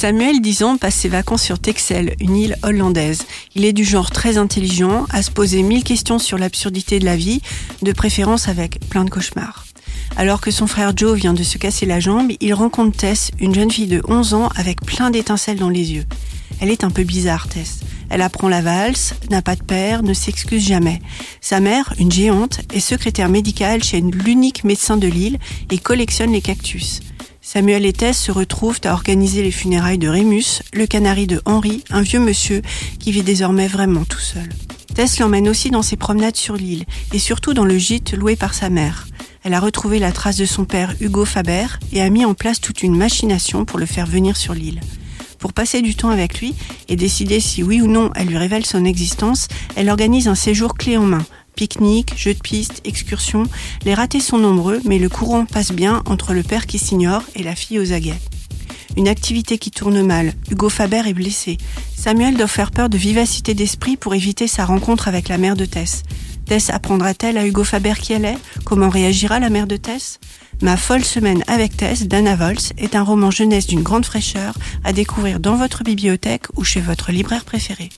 Samuel, 10 ans, passe ses vacances sur Texel, une île hollandaise. Il est du genre très intelligent, à se poser mille questions sur l'absurdité de la vie, de préférence avec plein de cauchemars. Alors que son frère Joe vient de se casser la jambe, il rencontre Tess, une jeune fille de 11 ans avec plein d'étincelles dans les yeux. Elle est un peu bizarre, Tess. Elle apprend la valse, n'a pas de père, ne s'excuse jamais. Sa mère, une géante, est secrétaire médicale chez l'unique médecin de l'île et collectionne les cactus. Samuel et Tess se retrouvent à organiser les funérailles de Rémus, le canari de Henri, un vieux monsieur qui vit désormais vraiment tout seul. Tess l'emmène aussi dans ses promenades sur l'île et surtout dans le gîte loué par sa mère. Elle a retrouvé la trace de son père Hugo Faber et a mis en place toute une machination pour le faire venir sur l'île. Pour passer du temps avec lui et décider si oui ou non elle lui révèle son existence, elle organise un séjour clé en main, Pique-nique, jeux de piste, excursions. Les ratés sont nombreux, mais le courant passe bien entre le père qui s'ignore et la fille aux aguets. Une activité qui tourne mal. Hugo Faber est blessé. Samuel doit faire peur de vivacité d'esprit pour éviter sa rencontre avec la mère de Tess. Tess apprendra-t-elle à Hugo Faber qui elle est? Comment réagira la mère de Tess? Ma folle semaine avec Tess d'Anna Vols est un roman jeunesse d'une grande fraîcheur à découvrir dans votre bibliothèque ou chez votre libraire préféré.